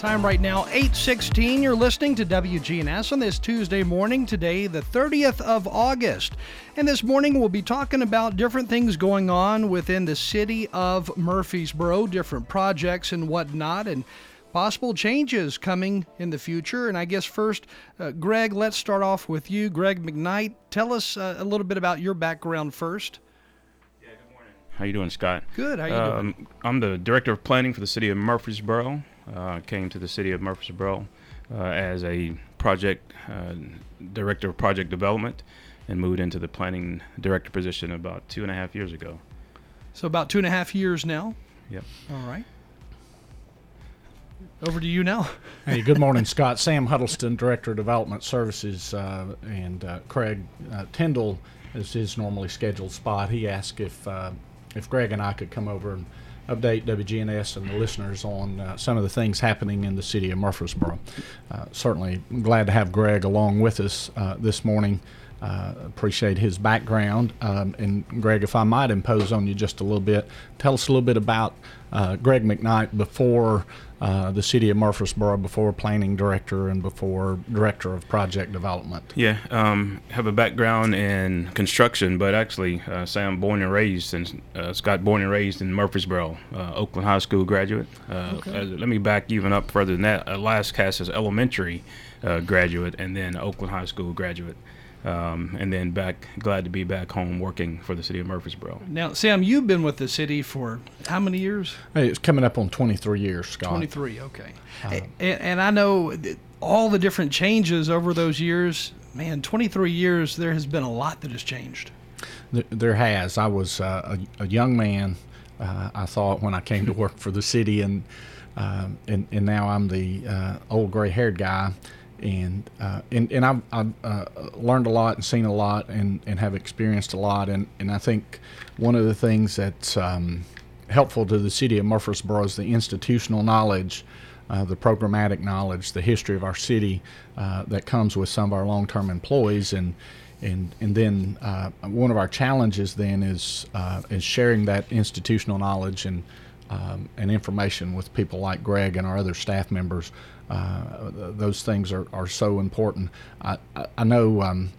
Time right now, 816. You're listening to WGNS on this Tuesday morning, today, the 30th of August. And this morning, we'll be talking about different things going on within the city of Murfreesboro, different projects and whatnot, and possible changes coming in the future. And I guess first, uh, Greg, let's start off with you. Greg McKnight, tell us uh, a little bit about your background first. Yeah, good morning. How you doing, Scott? Good. How you um, doing? I'm the director of planning for the city of Murfreesboro. Uh, came to the city of Murfreesboro uh, as a project uh, director of project development and moved into the planning director position about two and a half years ago. So about two and a half years now. Yep. All right. Over to you now. hey, good morning, Scott. Sam Huddleston, Director of Development Services, uh, and uh, Craig uh, Tyndall is his normally scheduled spot. He asked if uh, if Greg and I could come over and update WGNS and the listeners on uh, some of the things happening in the city of Murfreesboro. Uh, certainly glad to have Greg along with us uh, this morning. Uh, appreciate his background. Um, and Greg, if I might impose on you just a little bit, tell us a little bit about uh, Greg McKnight before uh, the city of Murfreesboro, before planning director and before director of project development. Yeah, um, have a background in construction, but actually, uh, Sam born and raised and uh, Scott born and raised in Murfreesboro, uh, Oakland High School graduate. Okay. let me back even up further than that. Lascassas elementary graduate and then Oakland High School graduate. Um, and then back, glad to be back home working for the city of Murfreesboro. Now, Sam, you've been with the city for how many years? Hey, it's coming up on 23 years, Scott. 23, okay. Uh, and, and, I know all the different changes over those years. Man, 23 years, there has been a lot that has changed. There has. I was uh, a, a, young man, uh, I thought, when I came to work for the city, and um, and, and now I'm the uh, old gray haired guy and uh, and and I've, I've uh, learned a lot and seen a lot and, and have experienced a lot. And, and I think one of the things that's um, helpful to the city of Murfreesboro is the institutional knowledge, uh, the programmatic knowledge, the history of our city uh, that comes with some of our long-term employees. And and and then uh, one of our challenges then is uh, is sharing that institutional knowledge and um, and information with people like Greg and our other staff members uh, those things are, are so important. I, I know, um,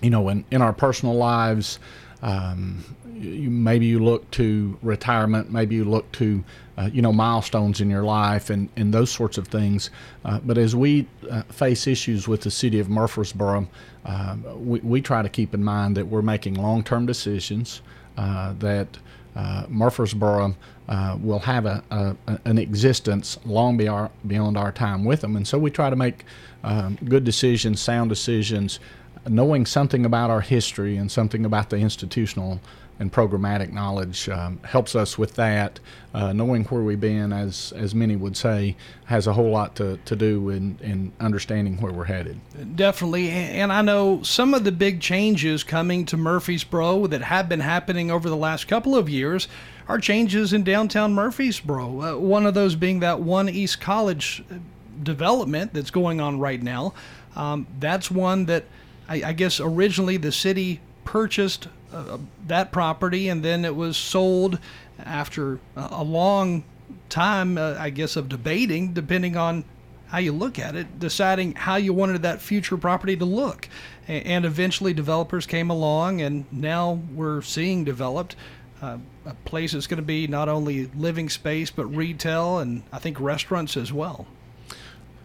you know, in, in our personal lives, um, you, maybe you look to retirement, maybe you look to, uh, you know, milestones in your life and, and those sorts of things. Uh, but as we uh, face issues with the city of Murfreesboro, uh, we, we try to keep in mind that we're making long term decisions, uh, that uh, Murfreesboro uh, will have a, a, an existence long beyond, our time with them. And so we try to make um, good decisions, sound decisions, knowing something about our history and something about the institutional and programmatic knowledge um, helps us with that. Uh, knowing where we've been, as as many would say, has a whole lot to, to do in, in understanding where we're headed. Definitely. And I know some of the big changes coming to Murfreesboro that have been happening over the last couple of years are changes in downtown Murfreesboro. Uh, one of those being that One East College uh, development that's going on right now. Um, that's one that I, I guess originally the city purchased uh, that property and then it was sold after a long time, uh, I guess, of debating, depending on how you look at it, deciding how you wanted that future property to look. And eventually, developers came along, and now we're seeing developed uh, a place that's going to be not only living space, but retail and I think restaurants as well.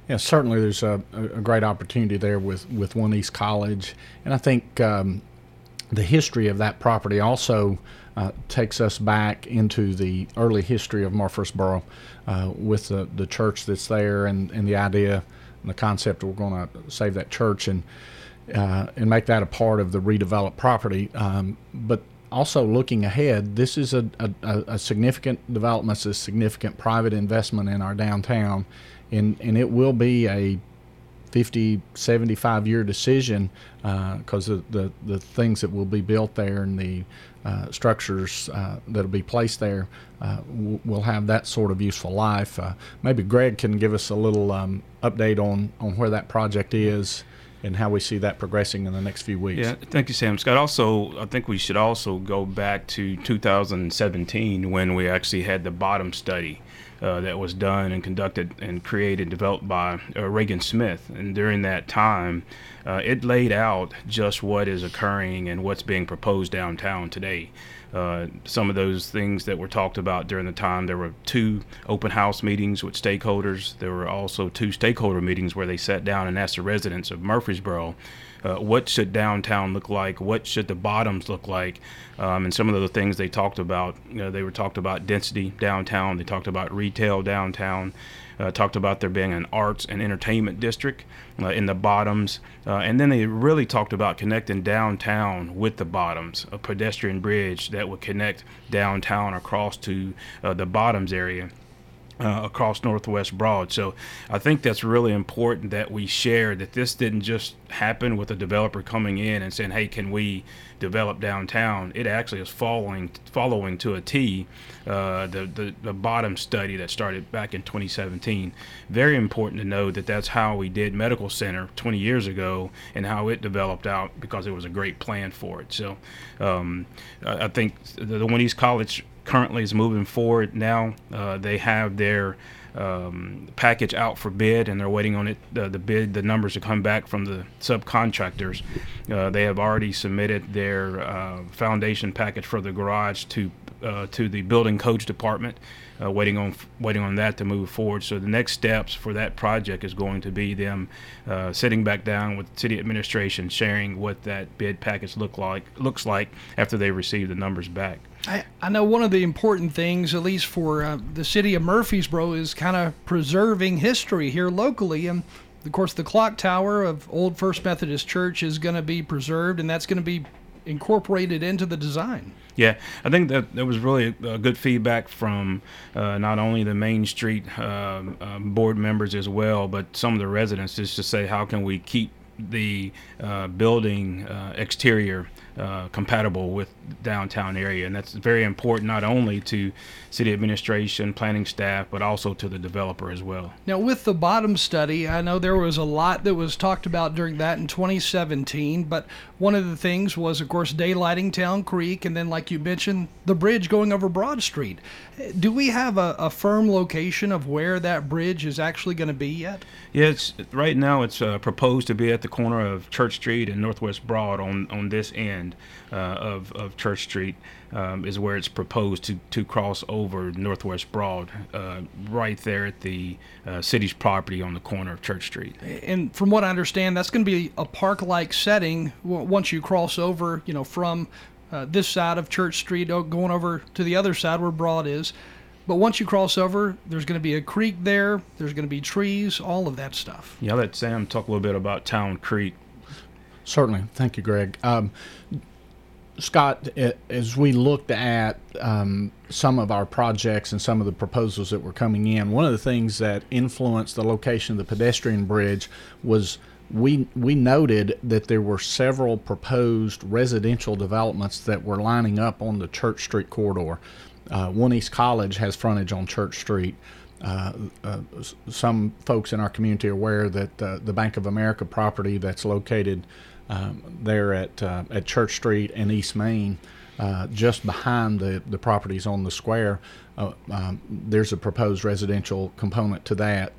Yeah, certainly there's a, a great opportunity there with, with One East College. And I think um, the history of that property also uh, takes us back into the early history of Murfreesboro uh, with the, the church that's there and, and the idea and the concept we're going to save that church and uh, and make that a part of the redeveloped property. Um, but also looking ahead, this is a, a, a significant development, a significant private investment in our downtown and and it will be a 50, 75 year decision because uh, of the, the things that will be built there and the uh, structures uh, that'll be placed there uh, will have that sort of useful life. Uh, maybe Greg can give us a little um, update on, on where that project is and how we see that progressing in the next few weeks. Yeah, thank you, Sam. Scott, also, I think we should also go back to 2017 when we actually had the bottom study. Uh, that was done and conducted and created, and developed by uh, Reagan Smith. And during that time, uh, it laid out just what is occurring and what's being proposed downtown today. Uh, some of those things that were talked about during the time. There were two open house meetings with stakeholders. There were also two stakeholder meetings where they sat down and asked the residents of Murfreesboro uh, what should downtown look like, what should the bottoms look like, um, and some of the things they talked about. You know, they were talked about density downtown. They talked about retail downtown. Uh, talked about there being an arts and entertainment district uh, in the bottoms. Uh, and then they really talked about connecting downtown with the bottoms, a pedestrian bridge that would connect downtown across to uh, the bottoms area uh, across Northwest Broad. So I think that's really important that we share that this didn't just happen with a developer coming in and saying, "Hey, can we develop downtown?" It actually is following following to a T uh, the, the the bottom study that started back in 2017. Very important to know that that's how we did Medical Center 20 years ago and how it developed out because it was a great plan for it. So um, I think the, the East College currently is moving forward now. Uh, they have their um, package out for bid, and they're waiting on it. Uh, the bid, the numbers to come back from the subcontractors. Uh, they have already submitted their uh, foundation package for the garage to uh, to the building codes department. Uh, waiting on waiting on that to move forward. So the next steps for that project is going to be them uh, sitting back down with city administration, sharing what that bid package look like looks like after they receive the numbers back. I, I know one of the important things, at least for uh, the city of Murfreesboro, is kind of preserving history here locally. And of course, the clock tower of Old First Methodist Church is going to be preserved, and that's going to be incorporated into the design. Yeah, I think that there was really uh, good feedback from uh, not only the Main Street uh, board members as well, but some of the residents just to say how can we keep the uh, building uh, exterior uh, compatible with downtown area, and that's very important not only to city administration, planning staff, but also to the developer as well. Now, with the bottom study, I know there was a lot that was talked about during that in 2017, but one of the things was, of course, daylighting Town Creek, and then, like you mentioned, the bridge going over Broad Street. Do we have a, a firm location of where that bridge is actually going to be yet? Yeah, it's right now it's uh, proposed to be at the corner of Church Street and Northwest Broad on on this end uh, of of Church Street um, is where it's proposed to to cross over Northwest Broad, uh, right there at the uh, city's property on the corner of Church Street. And from what I understand, that's going to be a park-like setting once you cross over, you know, from uh, this side of Church Street going over to the other side where Broad is. But once you cross over, there's going to be a creek there. There's going to be trees, all of that stuff. Yeah, I'll let Sam talk a little bit about Town Creek. Certainly. Thank you, Greg. Um, Scott, as we looked at um, some of our projects and some of the proposals that were coming in, one of the things that influenced the location of the pedestrian bridge was we we noted that there were several proposed residential developments that were lining up on the Church Street corridor. Uh, One East College has frontage on Church Street. Uh, uh, some folks in our community are aware that uh, the Bank of America property that's located um, there at uh, at Church Street and East Main, uh, just behind the, the properties on the square, um, there's a proposed residential component to that.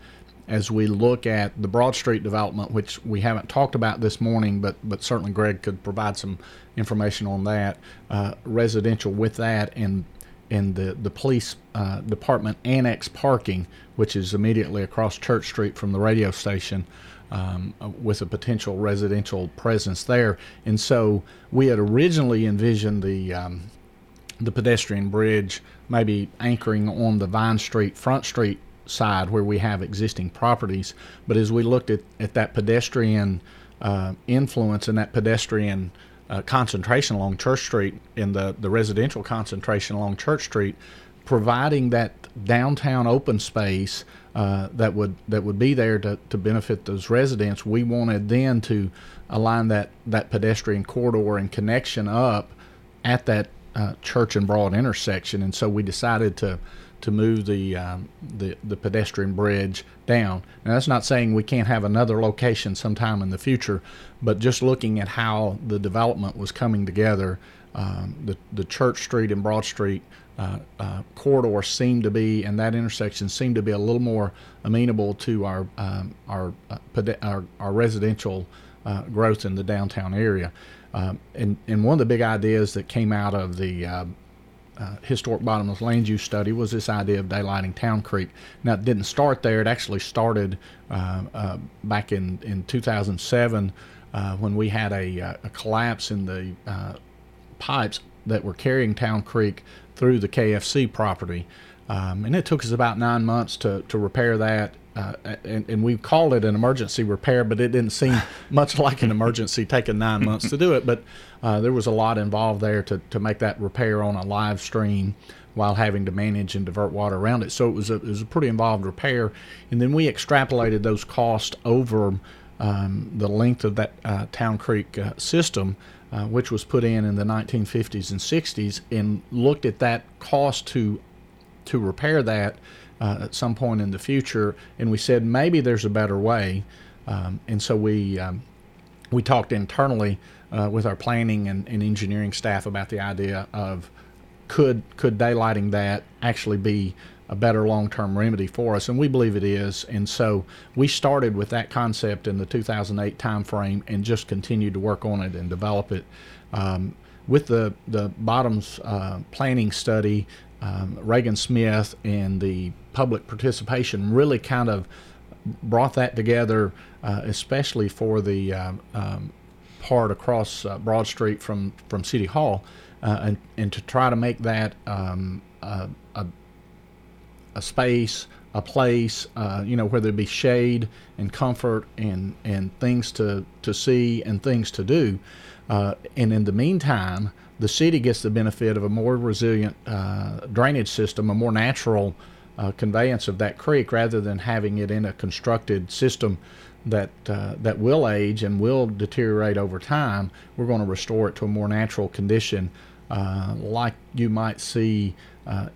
As we look at the Broad Street development, which we haven't talked about this morning, but but certainly Greg could provide some information on that, residential with that and in the, the police uh, department annex parking, which is immediately across Church Street from the radio station, um, uh, with a potential residential presence there. And so we had originally envisioned the um, the pedestrian bridge maybe anchoring on the Vine Street Front Street side where we have existing properties. But as we looked at, at that pedestrian uh, influence and that pedestrian uh, concentration along Church Street and the, the residential concentration along Church Street, providing that downtown open space uh, that would that would be there to, to benefit those residents. We wanted then to align that that pedestrian corridor and connection up at that uh, Church and Broad intersection, and so we decided to to move the, um, the the pedestrian bridge down. Now that's not saying we can't have another location sometime in the future, but just looking at how the development was coming together, um, the the Church Street and Broad Street uh, uh, corridor seemed to be, and that intersection seemed to be a little more amenable to our um, our, uh, our, our residential uh, growth in the downtown area. Um, and and one of the big ideas that came out of the uh, uh, historic bottomless land use study was this idea of daylighting Town Creek. Now, it didn't start there. It actually started back in, in 2007 uh, when we had a, a, collapse in the pipes that were carrying Town Creek through the KFC property. Um, and it took us about nine months to, to repair that. Uh, and, and, we called it an emergency repair, but it didn't seem much like an emergency taking nine months to do it. But uh, there was a lot involved there to, to make that repair on a live stream while having to manage and divert water around it. So it was a, it was a pretty involved repair. And then we extrapolated those costs over um, the length of that uh, Town Creek uh, system. Uh, which was put in in the 1950s and 60s, and looked at that cost to to repair that uh, at some point in the future. And we said maybe there's a better way, um, and so we um, we talked internally uh, with our planning and, and, engineering staff about the idea of could could daylighting that actually be a better long-term remedy for us, and we believe it is. And so we started with that concept in the 2008 timeframe and just continued to work on it and develop it. Um, with the the bottoms uh, planning study, um, Reagan Smith and the public participation really kind of brought that together, uh, especially for the um, um part across uh, Broad Street from from City Hall, uh, and and to try to make that um, a, a, a space, a place, uh, you know, where there'd be shade and comfort and and things to to see and things to do, uh, and in the meantime, the city gets the benefit of a more resilient uh, drainage system, a more natural. Uh, conveyance of that creek rather than having it in a constructed system that uh, that will age and will deteriorate over time, we're going to restore it to a more natural condition, uh, like you might see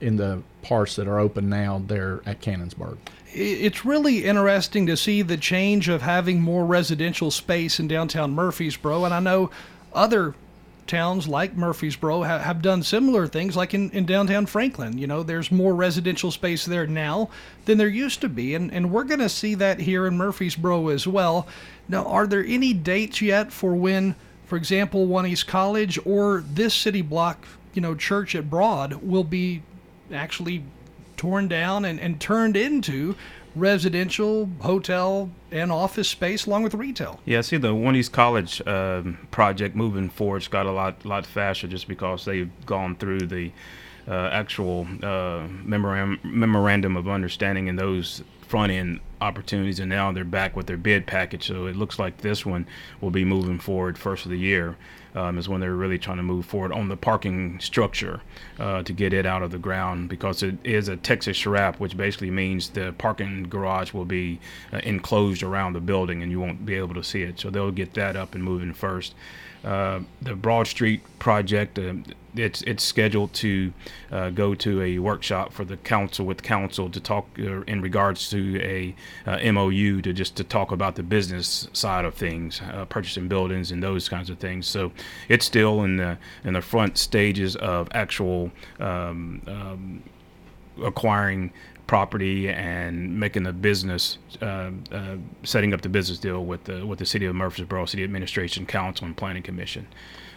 in the parts that are open now there at Cannonsburg. It's really interesting to see the change of having more residential space in downtown Murfreesboro, and I know other towns like Murfreesboro ha- have done similar things, like in, in downtown Franklin. You know, there's more residential space there now than there used to be, and, and we're going to see that here in Murfreesboro as well. Now, are there any dates yet for when, for example, One East College or this city block, you know, church at Broad will be actually torn down and, and turned into residential, hotel, and office space, along with retail. Yeah, I see the One East College um, project moving forward. It's got a lot, lot faster just because they've gone through the uh, actual uh, memorandum of understanding and those front end opportunities, and now they're back with their bid package. So it looks like this one will be moving forward first of the year um, is when they're really trying to move forward on the parking structure uh, to get it out of the ground because it is a Texas wrap, which basically means the parking garage will be uh, enclosed around the building and you won't be able to see it. So they'll get that up and moving first. Uh, the Broad Street project, uh, it's it's scheduled to uh, go to a workshop for the council with council to talk uh, in regards to a uh, MOU to just to talk about the business side of things, purchasing buildings and those kinds of things. So it's still in the in the front stages of actual um, um, acquiring property and making a business, uh, uh, setting up the business deal with the with the city of Murfreesboro City Administration Council and Planning Commission.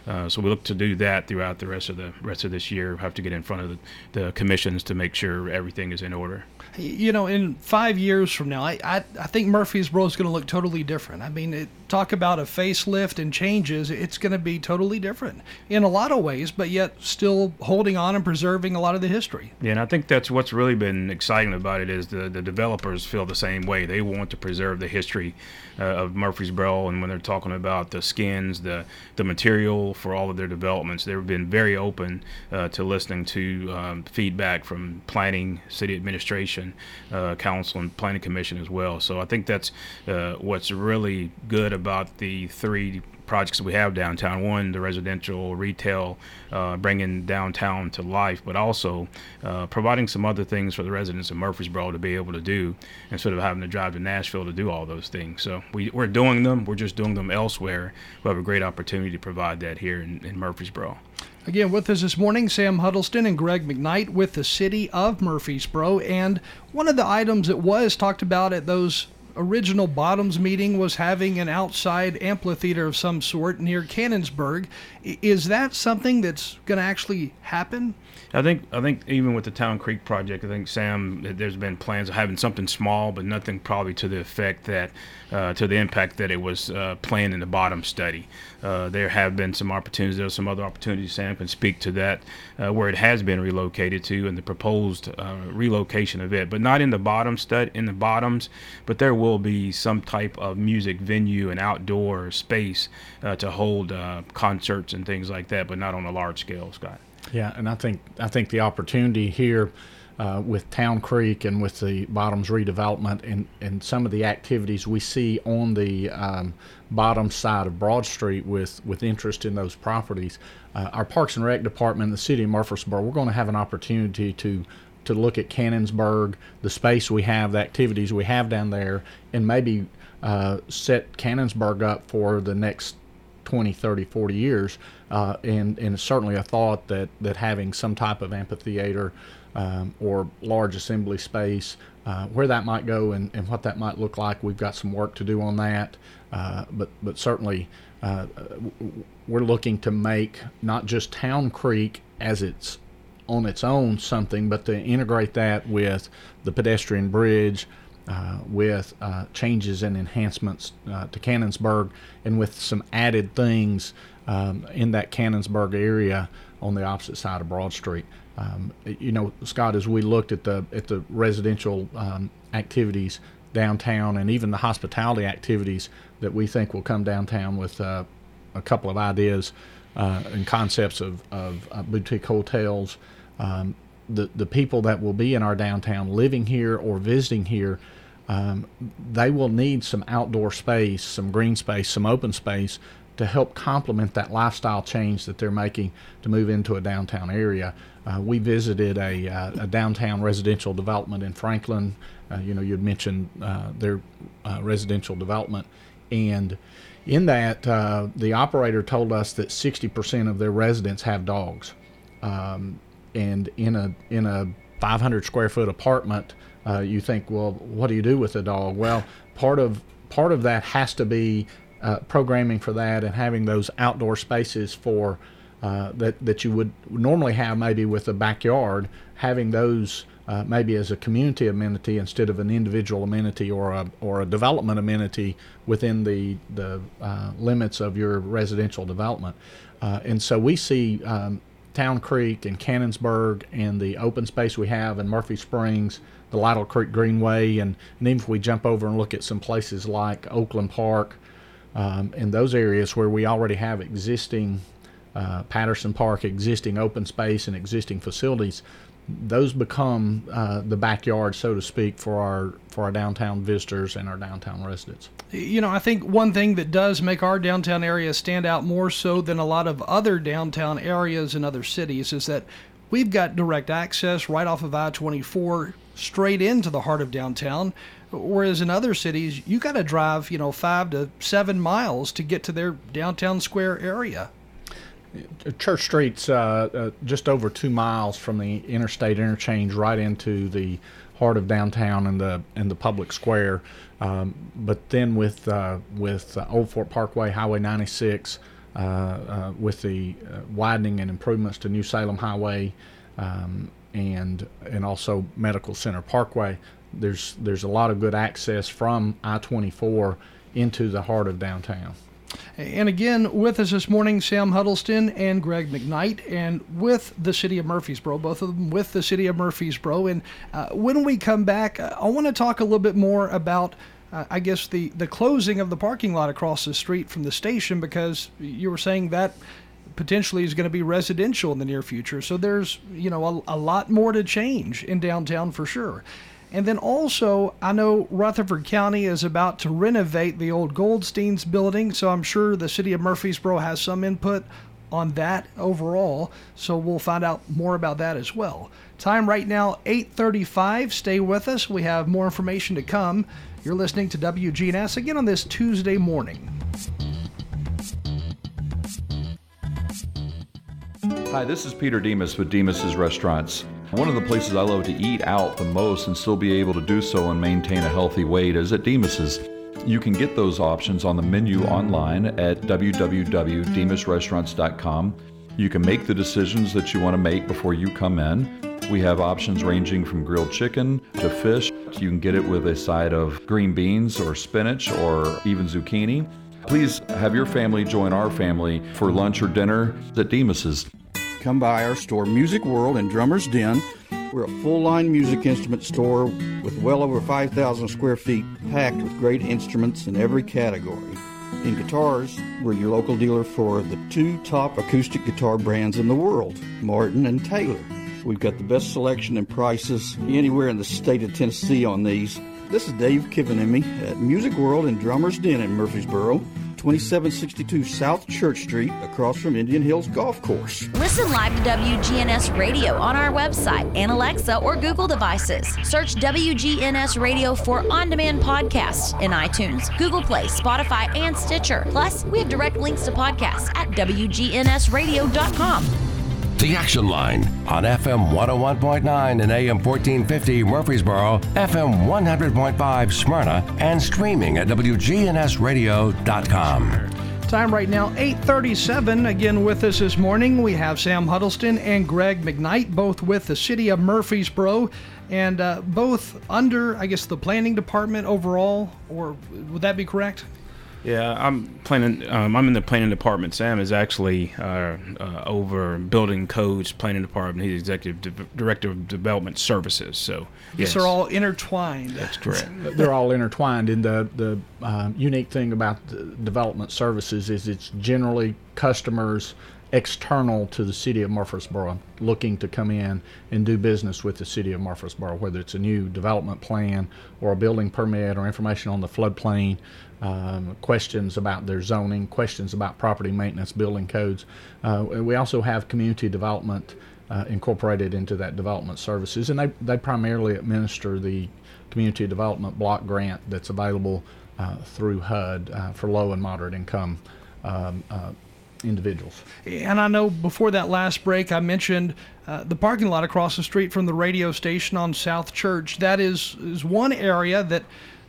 Uh, so we look to do that throughout the rest of the rest of this year. Have to get in front of the, the commissions to make sure everything is in order. You know, in five years from now, I I, I think Murfreesboro is going to look totally different. I mean, it, talk about a facelift and changes, it's going to be totally different in a lot of ways, but yet still holding on and preserving a lot of the history. Yeah, and I think that's what's really been exciting about it is the, the developers feel the same way. They want to preserve the history uh, of Murfreesboro, and when they're talking about the skins, the the material for all of their developments, they've been very open uh, to listening to um, feedback from planning, city administration, uh, council, and planning commission as well. So I think that's uh, what's really good about the three projects we have downtown. One, the residential, retail, uh, bringing downtown to life, but also uh, providing some other things for the residents of Murfreesboro to be able to do instead of having to drive to Nashville to do all those things. So we, we're doing them. We're just doing them elsewhere. We have a great opportunity to provide that here in, in Murfreesboro. Again, with us this morning, Sam Huddleston and Greg McKnight with the city of Murfreesboro. And one of the items that was talked about at those original bottoms meeting was having an outside amphitheater of some sort near Cannonsburg. Is that something that's going to actually happen? I think I think even with the Town Creek project, I think Sam, there's been plans of having something small, but nothing probably to the effect that, uh, to the impact that it was uh, planned in the bottom study. Uh, there have been some opportunities. There's some other opportunities. Sam can speak to that, uh, where it has been relocated to, and the proposed uh, relocation of it, but not in the bottom stud in the bottoms. But there will be some type of music venue and outdoor space uh, to hold concerts and things like that, but not on a large scale, Scott. Yeah, and I think I think the opportunity here uh, with Town Creek and with the Bottoms redevelopment and, and some of the activities we see on the um, bottom side of Broad Street with, with interest in those properties, uh, our Parks and Rec department, in the city of Murfreesboro, we're going to have an opportunity to to look at Cannonsburg, the space we have, the activities we have down there, and maybe uh, set Cannonsburg up for the next 20, 30, 40 years. Uh, and, and certainly a thought that, that having some type of amphitheater um, or large assembly space, uh, where that might go and, and what that might look like, we've got some work to do on that. Uh, but, but certainly, uh, we're looking to make not just Town Creek as it's on its own something, but to integrate that with the pedestrian bridge, uh, with uh, changes and enhancements uh, to Cannonsburg and with some added things um, in that Cannonsburg area on the opposite side of Broad Street. Um, you know, Scott, as we looked at the at the residential um, activities downtown and even the hospitality activities that we think will come downtown with uh, a couple of ideas uh, and concepts of, of uh, boutique hotels. Um, the, the people that will be in our downtown living here or visiting here um, they will need some outdoor space, some green space, some open space to help complement that lifestyle change that they're making to move into a downtown area. Uh, we visited a, uh, a, downtown residential development in Franklin. Uh, you know, you'd mentioned uh, their uh, residential development, and in that, uh, the operator told us that 60% of their residents have dogs, um, and in a in a 500 square foot apartment, you think, well, what do you do with a dog? Well, part of part of that has to be uh, programming for that and having those outdoor spaces for uh, that that you would normally have maybe with a backyard, having those. Uh, maybe as a community amenity instead of an individual amenity or a or a development amenity within the the uh, limits of your residential development, uh, and so we see um, Town Creek and Cannonsburg and the open space we have in Murfree Springs the Lytle Creek Greenway, and, and even if we jump over and look at some places like Oakland Park, um, in those areas where we already have existing uh, Patterson Park, existing open space, and existing facilities, those become uh, the backyard, so to speak, for our for our downtown visitors and our downtown residents. You know, I think one thing that does make our downtown area stand out more so than a lot of other downtown areas in other cities is that we've got direct access right off of I-24 straight into the heart of downtown. Whereas in other cities, you got to drive, you know, five to seven miles to get to their downtown square area. Church Street's uh, uh, just over two miles from the interstate interchange, right into the heart of downtown and the and the public square. Um, but then with uh, with uh, Old Fort Parkway, Highway 96, uh, uh, with the widening and improvements to New Salem Highway, um, and and also Medical Center Parkway. There's there's a lot of good access from I-24 into the heart of downtown. And again, with us this morning, Sam Huddleston and Greg McKnight, and with the city of Murfreesboro, both of them with the city of Murfreesboro. And uh, when we come back, I want to talk a little bit more about. Uh, I guess the, the closing of the parking lot across the street from the station because you were saying that potentially is going to be residential in the near future. So there's, you know, a, a lot more to change in downtown for sure. And then also, I know Rutherford County is about to renovate the old Goldstein's building, so I'm sure the city of Murfreesboro has some input on that overall. So we'll find out more about that as well. Time right now 8:35. Stay with us. We have more information to come. You're listening to WGNS again on this Tuesday morning. Hi, this is Peter Demos with Demos's Restaurants. One of the places I love to eat out the most and still be able to do so and maintain a healthy weight is at Demos's. You can get those options on the menu online at www.demosrestaurants.com. You can make the decisions that you want to make before you come in. We have options ranging from grilled chicken to fish. You can get it with a side of green beans or spinach or even zucchini. Please have your family join our family for lunch or dinner at Demos's. Come by our store, Music World and Drummer's Den. We're a full line music instrument store with well over 5,000 square feet packed with great instruments in every category. In guitars, we're your local dealer for the two top acoustic guitar brands in the world, Martin and Taylor. We've got the best selection and prices anywhere in the state of Tennessee on these. This is Dave Kivenemy at Music World and Drummer's Den in Murfreesboro. 2762 South Church Street, across from Indian Hills Golf Course. Listen live to WGNS Radio on our website and Alexa or Google devices. Search WGNS Radio for on demand podcasts in iTunes, Google Play, Spotify, and Stitcher. Plus, we have direct links to podcasts at WGNSradio.com. The Action Line on FM 101.9 and AM 1450 Murfreesboro, FM 100.5 Smyrna, and streaming at WGNSradio.com. Time right now, 837. Again with us this morning, we have Sam Huddleston and Greg McKnight, both with the city of Murfreesboro, and uh, both under, I guess, the planning department overall, or would that be correct? Yeah, I'm planning. Um, I'm in the planning department. Sam is actually uh, uh, over building codes planning department. He's executive di- director of development services. So yes, they're all intertwined. That's correct. they're all intertwined. And the the uh, unique thing about development services is it's generally customers external to the city of Murfreesboro looking to come in and do business with the city of Murfreesboro, whether it's a new development plan or a building permit or information on the floodplain, um, questions about their zoning, questions about property maintenance, building codes. Uh, we also have community development uh, incorporated into that development services, and they, they primarily administer the community development block grant that's available uh, through HUD uh, for low and moderate income um, uh, individuals. And I know before that last break, I mentioned uh, the parking lot across the street from the radio station on South Church. That is is one area that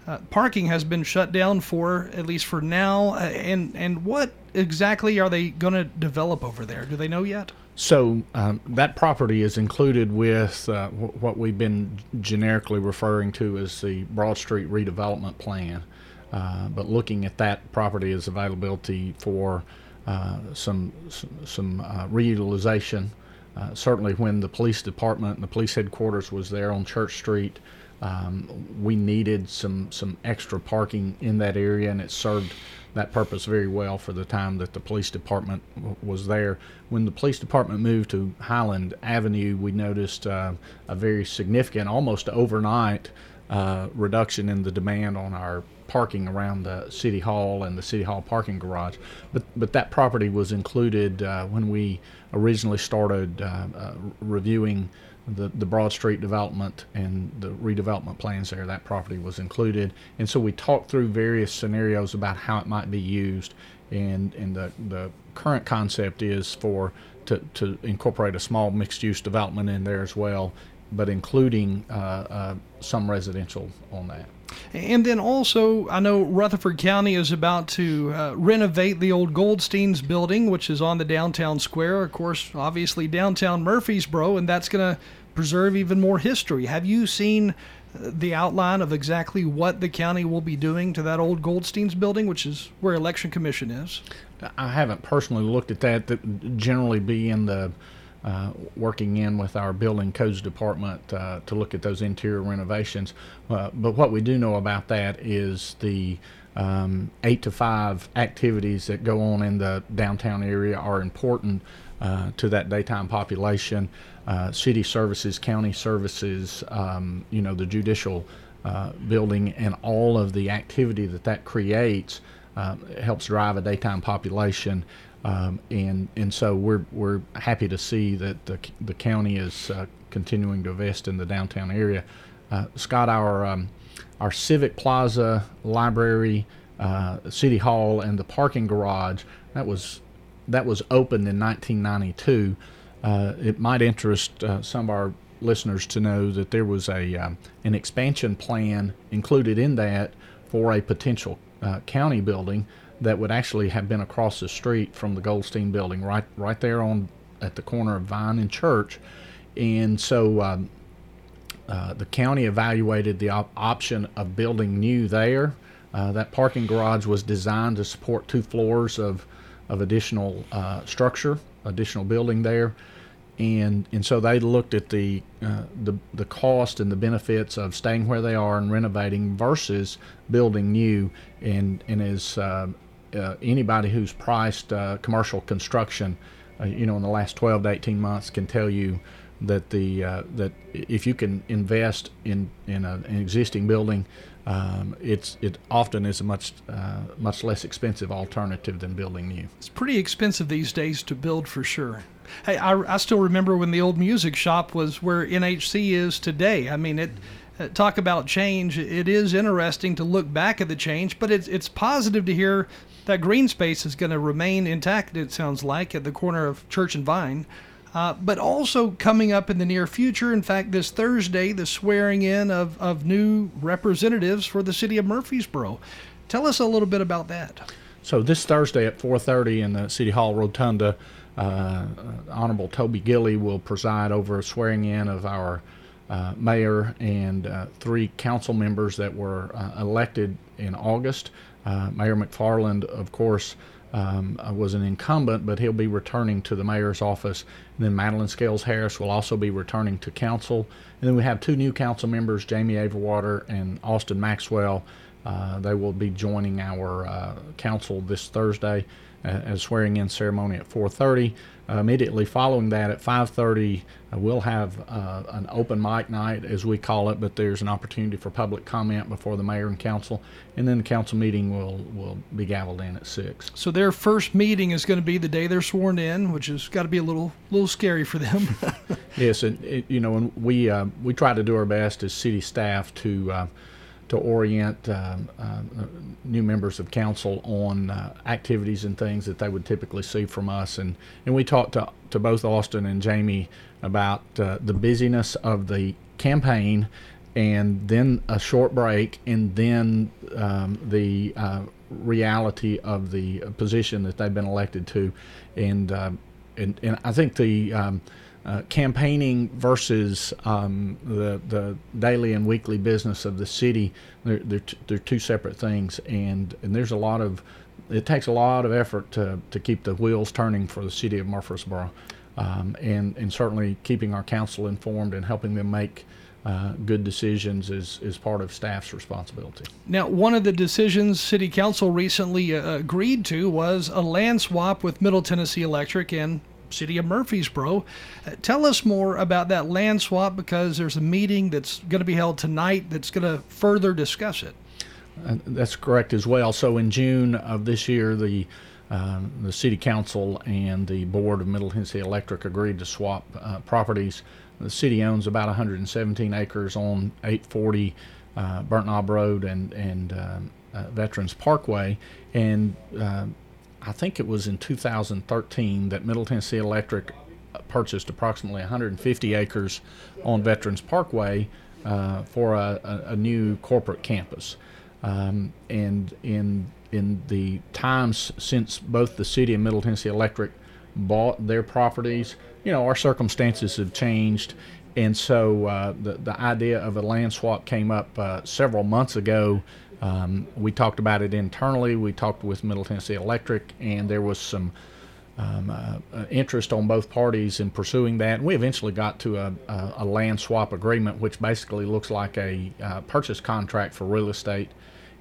uh, parking has been shut down for at least for now. Uh, and and what exactly are they going to develop over there? Do they know yet? So um, that property is included with uh, w- what we've been generically referring to as the Broad Street redevelopment plan. Uh, but looking at that property as availability for uh, some some uh, reutilization. Certainly, when the police department and the police headquarters was there on Church Street, um, we needed some some extra parking in that area, and it served that purpose very well for the time that the police department w- was there. When the police department moved to Highland Avenue, we noticed uh, a very significant, almost overnight, uh, reduction in the demand on our parking around the city hall and the city hall parking garage. But but that property was included uh, when we originally started uh, uh, reviewing the the Broad Street development and the redevelopment plans there. That property was included, and so we talked through various scenarios about how it might be used. And and the the current concept is for to, to incorporate a small mixed use development in there as well, but including uh, uh, some residential on that. And then also, I know Rutherford County is about to uh, renovate the old Goldstein's building, which is on the downtown square. Of course, obviously downtown Murfreesboro, and that's going to preserve even more history. Have you seen the outline of exactly what the county will be doing to that old Goldstein's building, which is where Election Commission is? I haven't personally looked at that. That generally be in the uh, working in with our building codes department uh, to look at those interior renovations. Uh, but what we do know about that is the um, eight to five activities that go on in the downtown area are important uh, to that daytime population. Uh, city services, county services, um, you know, the judicial uh, building, and all of the activity that that creates helps drive a daytime population. Um, and and so we're we're happy to see that the the county is uh, continuing to invest in the downtown area. Uh, Scott, our um, our civic plaza, library, uh, city hall, and the parking garage that was that was opened in 1992. Uh, it might interest uh, some of our listeners to know that there was a um, an expansion plan included in that for a potential uh, county building that would actually have been across the street from the Goldstein building, right right there on at the corner of Vine and Church. And so um, uh, the county evaluated the op- option of building new there. Uh, that parking garage was designed to support two floors of, of additional uh, structure, additional building there. And, and so they looked at the, uh, the the cost and the benefits of staying where they are and renovating versus building new. And and as uh, uh, anybody who's priced uh, commercial construction, uh, you know, in the last 12 to 18 months can tell you that the uh, that if you can invest in in a, an existing building, um, it's it often is a much uh, much less expensive alternative than building new. It's pretty expensive these days to build for sure. Hey, I, I still remember when the old music shop was where NHC is today. I mean it. Uh, talk about change. It is interesting to look back at the change, but it's it's positive to hear that green space is going to remain intact, it sounds like, at the corner of Church and Vine. Uh, but also coming up in the near future, in fact, this Thursday, the swearing in of, of new representatives for the city of Murfreesboro. Tell us a little bit about that. So this Thursday at 4:30 in the City Hall Rotunda, uh, Honorable Toby Gilly will preside over a swearing in of our uh, mayor and uh, three council members that were uh, elected in August. Uh, mayor McFarland, of course, um, was an incumbent, but he'll be returning to the mayor's office. And then Madelyn Scales Harris will also be returning to council. And then we have two new council members, Jami Averwater and Austin Maxwell. Uh, they will be joining our uh, council this Thursday a swearing in ceremony at 4:30. Uh, immediately following that, at 5:30, uh, we'll have uh, an open mic night, as we call it. But there's an opportunity for public comment before the mayor and council, and then the council meeting will will be gavelled in at six. So their first meeting is going to be the day they're sworn in, which has got to be a little little scary for them. yes, and it, you know, and we uh, we try to do our best as city staff to uh, to orient um, uh, new members of council on uh, activities and things that they would typically see from us. And, and we talked to, to both Austin and Jami about uh, the busyness of the campaign and then a short break and then um, the uh, reality of the position that they've been elected to. And, uh, and, and I think the um, uh, campaigning versus um, the the daily and weekly business of the city they're, they're, t- they're two separate things and and there's a lot of it takes a lot of effort to, to keep the wheels turning for the city of Murfreesboro um, and and certainly keeping our council informed and helping them make uh, good decisions is, is part of staff's responsibility. Now, one of the decisions City Council recently uh, agreed to was a land swap with Middle Tennessee Electric and city of Murfreesboro. Uh, tell us more about that land swap because there's a meeting that's going to be held tonight that's going to further discuss it. Uh, that's correct as well. So in June of this year, the um, the city council and the board of Middle Tennessee Electric agreed to swap uh, properties. The city owns about 117 acres on 840 uh, Burnt Knob Road and and um, uh, Veterans Parkway, and uh, I think it was in 2013 that Middle Tennessee Electric purchased approximately 150 acres on Veterans Parkway uh, for a, a, a, new corporate campus. Um, and in in the times since both the city and Middle Tennessee Electric bought their properties, you know, our circumstances have changed, and so uh, the the idea of a land swap came up uh, several months ago. Um, we talked about it internally. We talked with Middle Tennessee Electric, and there was some um, uh, uh, interest on both parties in pursuing that. And we eventually got to a, a, a land swap agreement, which basically looks like a uh, purchase contract for real estate.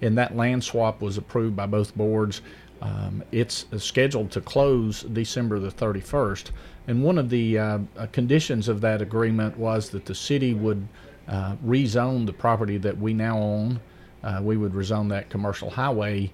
And that land swap was approved by both boards. Um, it's scheduled to close December the 31st. And one of the uh, uh, conditions of that agreement was that the city would uh, rezone the property that we now own. We would rezone that commercial highway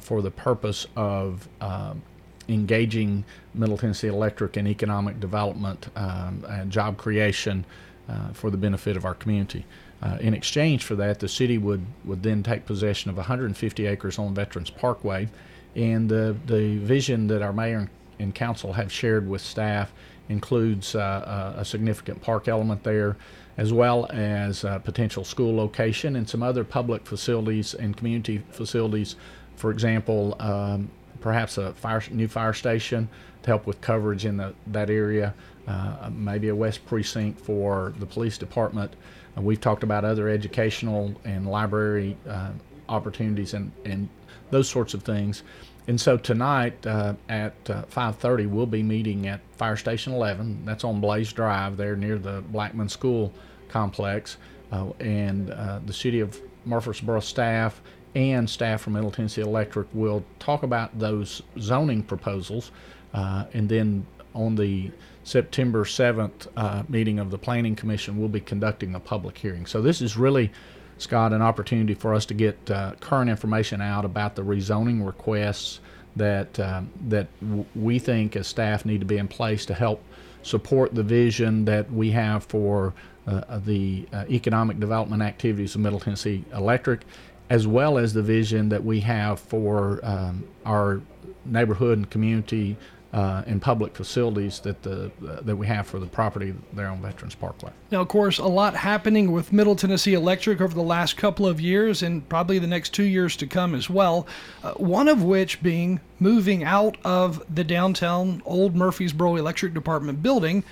for the purpose of um, engaging Middle Tennessee Electric in economic development um, and job creation uh, for the benefit of our community. Uh, in exchange for that, the city would, would then take possession of 150 acres on Veterans Parkway. And the, the vision that our mayor and council have shared with staff includes uh, a significant park element there, as well as a potential school location and some other public facilities and community facilities. For example, um, perhaps a fire, new fire station to help with coverage in the, that area, uh, maybe a west precinct for the police department. Uh, we've talked about other educational and library uh, opportunities and, and those sorts of things. And so tonight uh, at 5:30 uh, we'll be meeting at Fire Station 11. That's on Blaze Drive there near the Blackman School complex, uh, and the city of Murfreesboro staff and staff from Middle Tennessee Electric will talk about those zoning proposals, uh, and then on the September 7th uh, meeting of the Planning Commission, we'll be conducting a public hearing. So this is really, Scott, an opportunity for us to get uh, current information out about the rezoning requests that um, that w- we think as staff need to be in place to help support the vision that we have for uh, the uh, economic development activities of Middle Tennessee Electric as well as the vision that we have for um, our neighborhood and community uh, and public facilities that the uh, that we have for the property there on Veterans Parkway. Now, of course, a lot happening with Middle Tennessee Electric over the last couple of years, and probably the next two years to come as well. Uh, one of which being moving out of the downtown old Murfreesboro Electric Department building.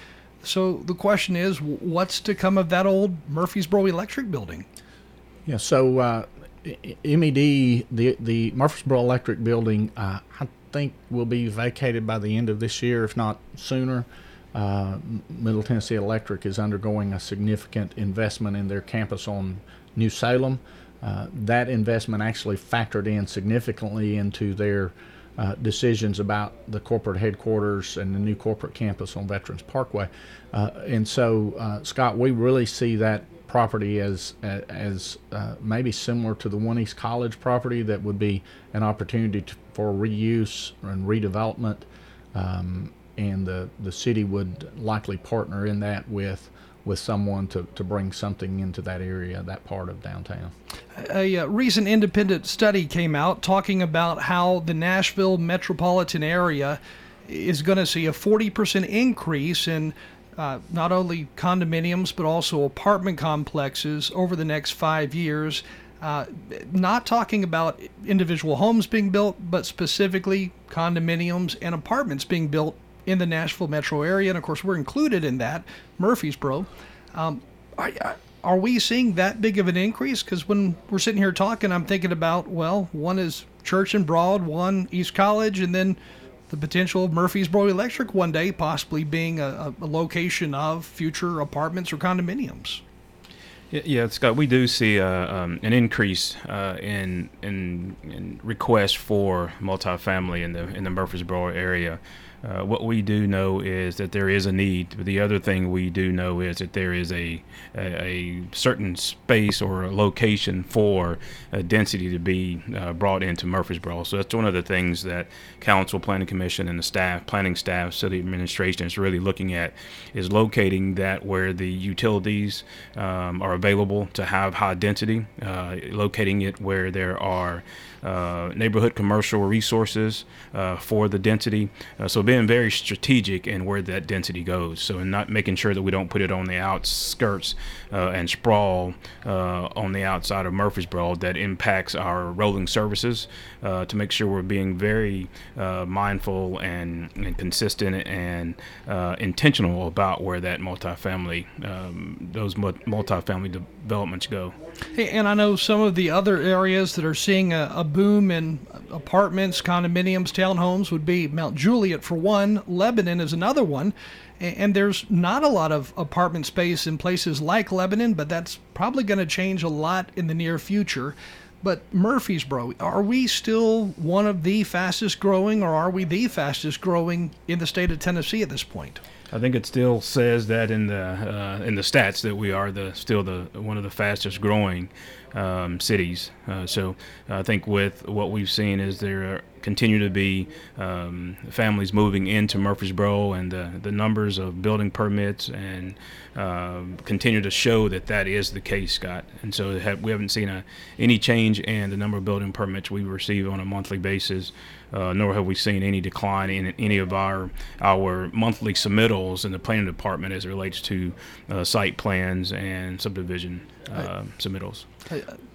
So the question is, what's to come of that old Murfreesboro Electric building? Yeah, so uh, MED, the the Murfreesboro Electric Building, uh, I think will be vacated by the end of this year, if not sooner. Uh, Middle Tennessee Electric is undergoing a significant investment in their campus on New Salem. Uh, that investment actually factored in significantly into their uh, decisions about the corporate headquarters and the new corporate campus on Veterans Parkway. Uh, and so, uh, Scott, we really see that property as as uh, maybe similar to the One East College property that would be an opportunity to, for reuse and redevelopment, um, and the the city would likely partner in that with with someone to, to bring something into that area, that part of downtown. A, a, recent independent study came out talking about how the Nashville metropolitan area is going to see a 40% increase in uh, not only condominiums but also apartment complexes over the next five years. Uh, not talking about individual homes being built, but specifically condominiums and apartments being built in the Nashville metro area. And of course, we're included in that, Murfreesboro. Um, are, are we seeing that big of an increase? Because when we're sitting here talking, I'm thinking about, well, one is Church and Broad, one East College, and then the potential of Murfreesboro Electric one day possibly being a, a location of future apartments or condominiums. Yeah, Scott, we do see uh, um, an increase uh, in, in, in requests for multifamily in the in the Murfreesboro area. Uh, what we do know is that there is a need. The other thing we do know is that there is a a, a certain space or a location for density to be uh, brought into Murfreesboro. So that's one of the things that Council, Planning Commission, and the staff, planning staff, city administration is really looking at is locating that where the utilities um, are available to have high density, uh, locating it where there are uh, neighborhood commercial resources uh, for the density. Uh, so being very strategic in where that density goes. So in not making sure that we don't put it on the outskirts uh, and sprawl uh, on the outside of Murfreesboro that impacts our rolling services. to make sure we're being very mindful and, and, consistent and intentional about where that multifamily um, those multifamily developments go. Hey, and I know some of the other areas that are seeing a, a boom in apartments, condominiums, townhomes would be Mount Juliet for one, Lebanon is another one. And there's not a lot of apartment space in places like Lebanon, but that's probably going to change a lot in the near future. But Murfreesboro, are we still one of the fastest growing, or are we the fastest growing in the state of Tennessee at this point? I think it still says that in the uh, in the stats that we are the still the one of the fastest growing um, cities. Uh, so I think with what we've seen is there continue to be um, families moving into Murfreesboro, and the, the numbers of building permits and uh, continue to show that that is the case, Scott. And so have, we haven't seen a, any change in the number of building permits we receive on a monthly basis. Uh, nor have we seen any decline in any of our our monthly submittals in the planning department as it relates to uh, site plans and subdivision uh, submittals.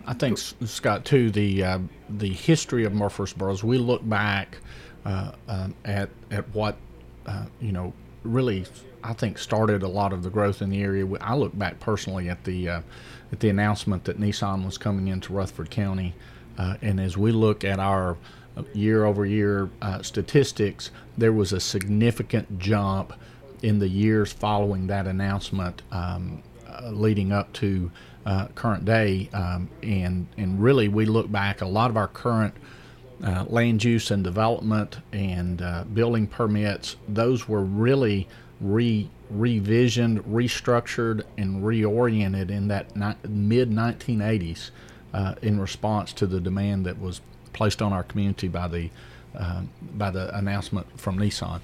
I think Scott too the uh, the history of Murfreesboro. As we look back uh, um, at at what uh, you know really I think started a lot of the growth in the area. I look back personally at the uh, at the announcement that Nissan was coming into Rutherford County, uh, and as we look at our year over year statistics, there was a significant jump in the years following that announcement, um, leading up to uh, current day. Um, and, and really, we look back, a lot of our current uh, land use and development and uh, building permits, those were really re revisioned, restructured, and reoriented in that ni- mid 1980s uh, in response to the demand that was placed on our community by the uh, by the announcement from Nissan.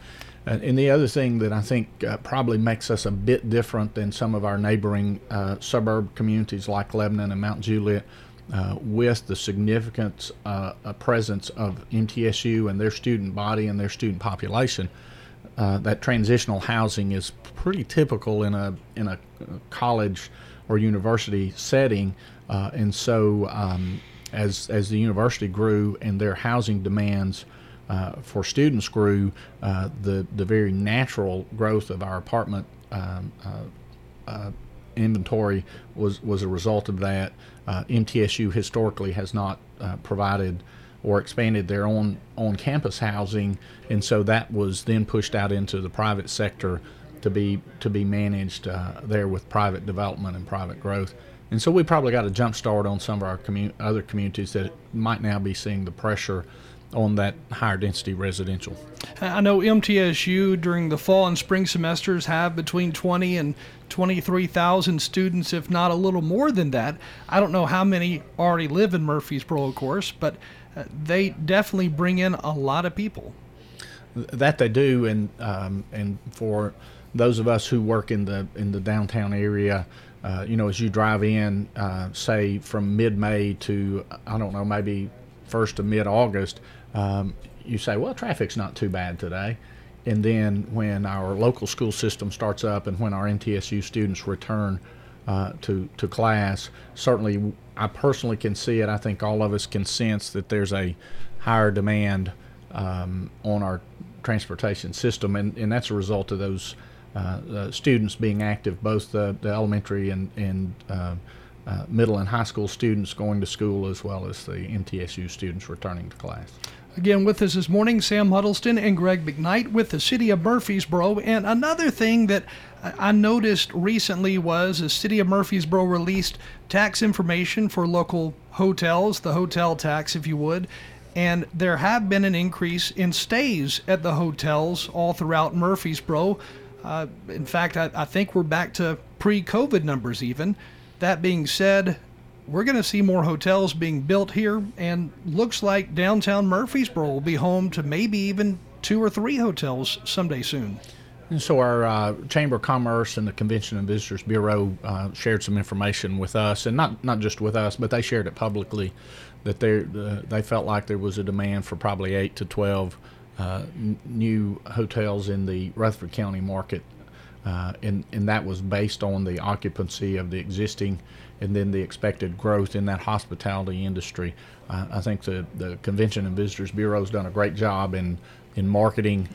Uh, and the other thing that I think uh, probably makes us a bit different than some of our neighboring uh, suburb communities like Lebanon and Mount Juliet, uh, with the significant uh, presence of MTSU and their student body and their student population, that transitional housing is pretty typical in a in a college or university setting, and so um, as as the university grew and their housing demands uh, for students grew, uh, the the very natural growth of our apartment um, uh, uh inventory was was a result of that. Uh, MTSU historically has not uh, provided or expanded their own on campus housing, and so that was then pushed out into the private sector to be to be managed there with private development and private growth. And so we probably got a jump start on some of our other communities that might now be seeing the pressure on that higher density residential. I know MTSU during the fall and spring semesters have between 20 and 23,000 students, if not a little more than that. I don't know how many already live in Murfreesboro, of course, but uh, they definitely bring in a lot of people. That they do, and um, and for those of us who work in the in the downtown area, uh, you know, as you drive in, uh, say from mid-May to I don't know, maybe first to mid-August, um, you say, well, traffic's not too bad today. And then when our local school system starts up and when our MTSU students return uh, to, to class, certainly I personally can see it. I think all of us can sense that there's a higher demand um, on our transportation system, and, and that's a result of those uh, uh, students being active, both the, the elementary and, and uh, uh, middle and high school students going to school as well as the MTSU students returning to class. Again, with us this morning, Sam Huddleston and Greg McKnight with the City of Murfreesboro. And another thing that I noticed recently was the City of Murfreesboro released tax information for local hotels, the hotel tax, if you would. And there have been an increase in stays at the hotels all throughout Murfreesboro. Uh, in fact, I, I think we're back to pre COVID numbers even. That being said, we're going to see more hotels being built here, and looks like downtown Murfreesboro will be home to maybe even two or three hotels someday soon. And so our uh, Chamber of Commerce and the Convention and Visitors Bureau uh, shared some information with us, and not not just with us, but they shared it publicly that they uh, they felt like there was a demand for probably eight to twelve uh, n- new hotels in the Rutherford County market, uh, and and that was based on the occupancy of the existing, and then the expected growth in that hospitality industry. Uh, I think the the Convention and Visitors Bureau has done a great job in in marketing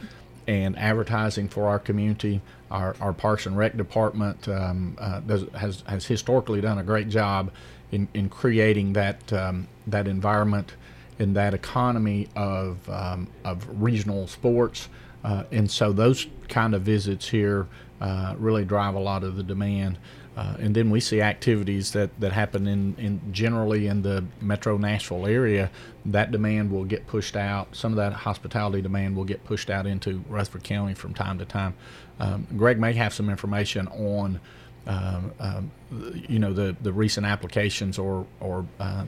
and advertising for our community. Our, our Parks and Rec department um, uh, does, has has historically done a great job in, in creating that um, that environment and that economy of um, of regional sports. Uh, and so those kind of visits here uh, really drive a lot of the demand. Uh, and then we see activities that, that happen in, in generally in the metro Nashville area. That demand will get pushed out. Some of that hospitality demand will get pushed out into Rutherford County from time to time. Um, Greg may have some information on, um, um, you know, the, the recent applications or or uh,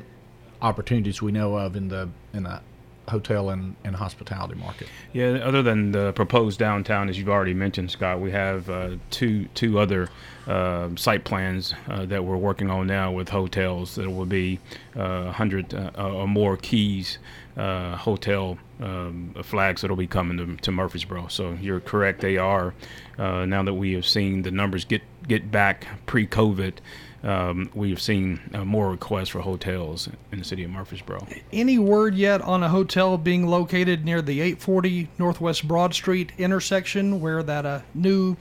opportunities we know of in the in the hotel and, and hospitality market. Yeah, other than the proposed downtown, as you've already mentioned, Scott, we have uh, two two other uh, site plans uh, that we're working on now with hotels that will be uh, 100 uh, or more keys uh, hotel um, flags that'll be coming to, to, Murfreesboro. So you're correct; they are now that we have seen the numbers get get back pre-COVID um, we've seen uh, more requests for hotels in the city of Murfreesboro. Any word yet on a hotel being located near the 840 Northwest Broad Street intersection where that uh, new,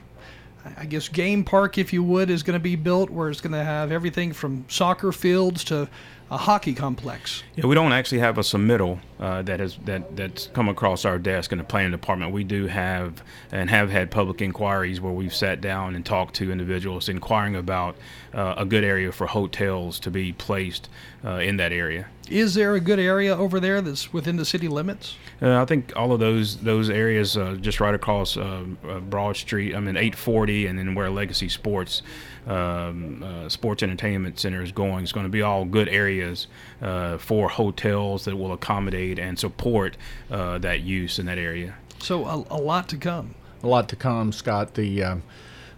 I guess, game park, if you would, is going to be built, where it's going to have everything from soccer fields to a hockey complex. Yeah, we don't actually have a submittal uh, that has that that's come across our desk in the planning department. We do have and have had public inquiries where we've sat down and talked to individuals inquiring about uh, a good area for hotels to be placed uh, in that area. Is there a good area over there that's within the city limits? Uh, I think all of those those areas uh, just right across uh, Broad Street. I mean, 840, and then where Legacy Sports um, uh, Sports Entertainment Center is going It's going to be all good areas uh, for hotels that will accommodate and support uh, that use in that area. So a, a, lot to come. A lot to come, Scott. The um,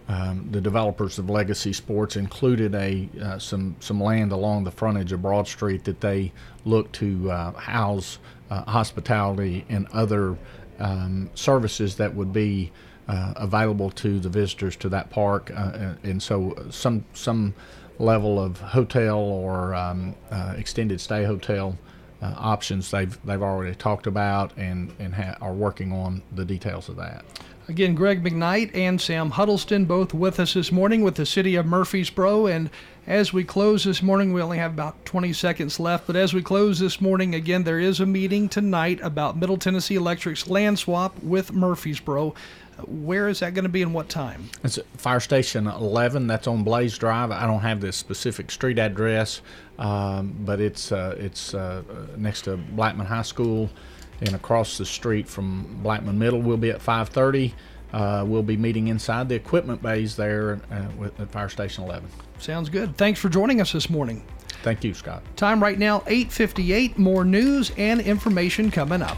um, the developers of Legacy Sports included a uh, some some land along the frontage of Broad Street that they look to uh, house uh, hospitality and other um, services that would be uh, available to the visitors to that park, uh, and so some some level of hotel or um, uh, extended stay hotel uh, options they've they've already talked about and and ha- are working on the details of that. Again, Greg McKnight and Sam Huddleston both with us this morning with the city of Murfreesboro. And as we close this morning, we only have about 20 seconds left. But as we close this morning, again, there is a meeting tonight about Middle Tennessee Electric's land swap with Murfreesboro. Where is that going to be and what time? It's Fire Station 11. That's on Blaze Drive. I don't have the specific street address, um, but it's uh, it's uh, next to Blackman High School, and across the street from Blackman Middle. We'll be at 5:30. Uh, we'll be meeting inside the equipment bays there uh, at Fire Station 11. Sounds good. Thanks for joining us this morning. Thank you, Scott. Time right now 8:58. More news and information coming up.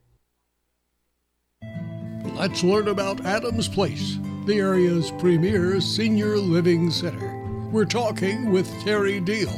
Let's learn about Adams Place, the area's premier senior living center. We're talking with Terry Deal.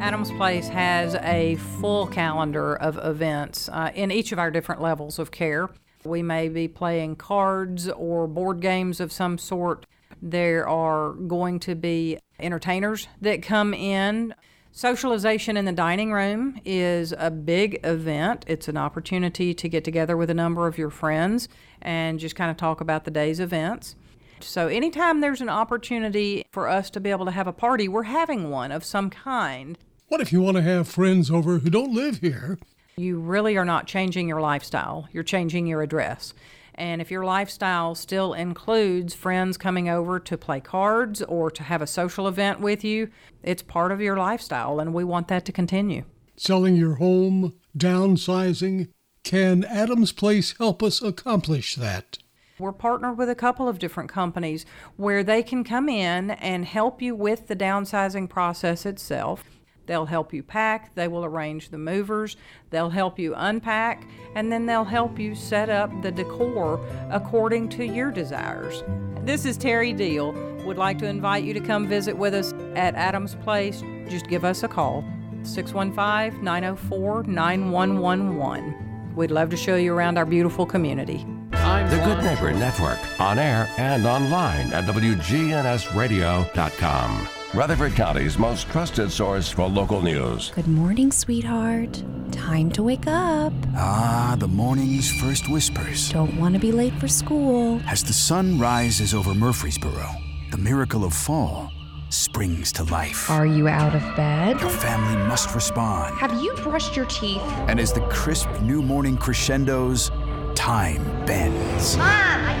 Adams Place has a full calendar of events uh, in each of our different levels of care. We may be playing cards or board games of some sort. There are going to be entertainers that come in. Socialization in the dining room is a big event. It's an opportunity to get together with a number of your friends and just kind of talk about the day's events. So, anytime there's an opportunity for us to be able to have a party, we're having one of some kind. What if you want to have friends over who don't live here? You really are not changing your lifestyle, you're changing your address. And if your lifestyle still includes friends coming over to play cards or to have a social event with you, it's part of your lifestyle, and we want that to continue. Selling your home, downsizing. Can Adams Place help us accomplish that? We're partnered with a couple of different companies where they can come in and help you with the downsizing process itself. They'll help you pack, they will arrange the movers, they'll help you unpack, and then they'll help you set up the decor according to your desires. This is Terry Deal. Would like to invite you to come visit with us at Adams Place. Just give us a call 615 904 9111. We'd love to show you around our beautiful community. I'm The Good Neighbor Network, on air and online at WGNSradio.com. Rutherford County's most trusted source for local news. Good morning, sweetheart. Time to wake up. Ah, the morning's first whispers. Don't want to be late for school. As the sun rises over Murfreesboro, the miracle of fall springs to life. Are you out of bed? Your family must respond. Have you brushed your teeth? And as the crisp new morning crescendos, time bends. Mom,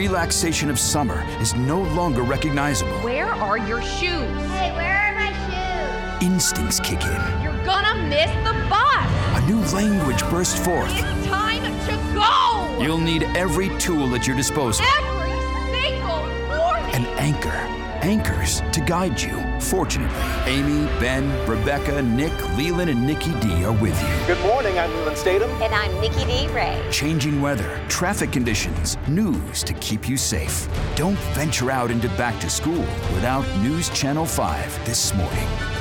relaxation of summer is no longer recognizable. Where are your shoes? Hey, where are my shoes? Instincts kick in. You're gonna miss the bus. A new language bursts forth. It's time to go. You'll need every tool at your disposal. Every single morning. An anchor. Anchors to guide you. Fortunately, Amy, Ben, Rebecca, Nick, Leland, and Nikki D are with you. Good morning, I'm Leland Statham. And I'm Nikki D. Ray. Changing weather, traffic conditions, news to keep you safe. Don't venture out into back to school without News Channel 5 this morning.